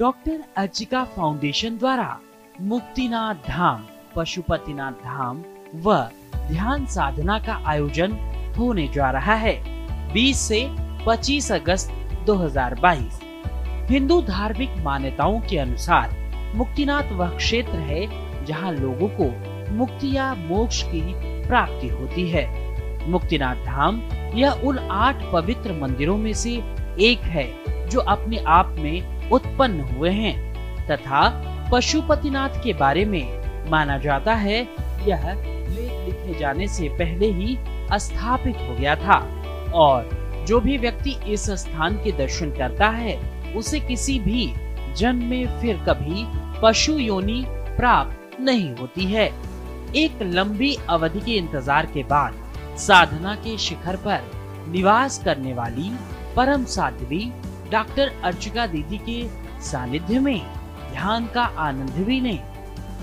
Doctor Archika foundation द्वारा मुक्तिनाथ धाम, पशुपतिनाथ धाम व ध्यान साधना का आयोजन होने जा रहा है 20 से 25 अगस्त 2022 हिंदू धार्मिक मान्यताओं के अनुसार मुक्तिनाथ वह क्षेत्र है जहाँ लोगों को मुक्ति या मोक्ष की प्राप्ति होती है। मुक्तिनाथ धाम यह उन आठ पवित्र मंदिरों में से एक है जो अपने आप में उत्पन्न हुए हैं, तथा पशुपतिनाथ के बारे में माना जाता है, यह लेख लिखे जाने से पहले ही स्थापित हो गया था, और जो भी व्यक्ति इस स्थान के दर्शन करता है, उसे किसी भी जन्म में फिर कभी पशु योनि प्राप्त नहीं होती है। एक लंबी अवधि के इंतज़ार के बाद साधना के शिखर पर निवास करने वाली परम साध्वी डॉक्टर अर्चिका दीदी के सानिध्य में, ध्यान का आनंद भी लें।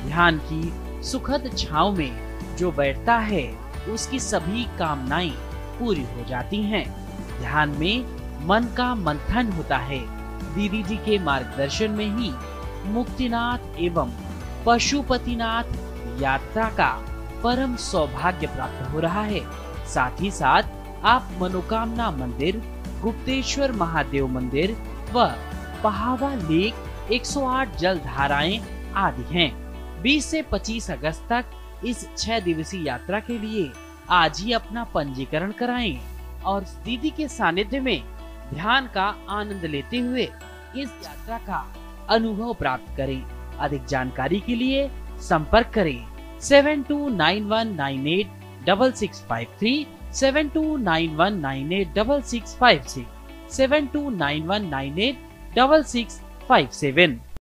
ध्यान की सुखद छाव में जो बैठता है, उसकी सभी कामनाएँ पूरी हो जाती हैं। ध्यान में मन का मंथन होता है। दीदी जी के मार्गदर्शन में ही मुक्तिनाथ एवं पशुपतिनाथ यात्रा का परम सौभाग्य प्राप्त हो रहा है। साथ ही साथ आप मनोकामना मंदिर गुप्तेश्वर महादेव मंदिर व पहावा लेक 108 जल धाराएँ आदि हैं। 20 से 25 अगस्त तक इस छह दिवसीय यात्रा के लिए आज ही अपना पंजीकरण कराएँ और दीदी के सानिध्य में ध्यान का आनंद लेते हुए इस यात्रा का अनुभव प्राप्त करें। अधिक जानकारी के लिए संपर्क करें seven two nine one nine eight double six five three 7291986656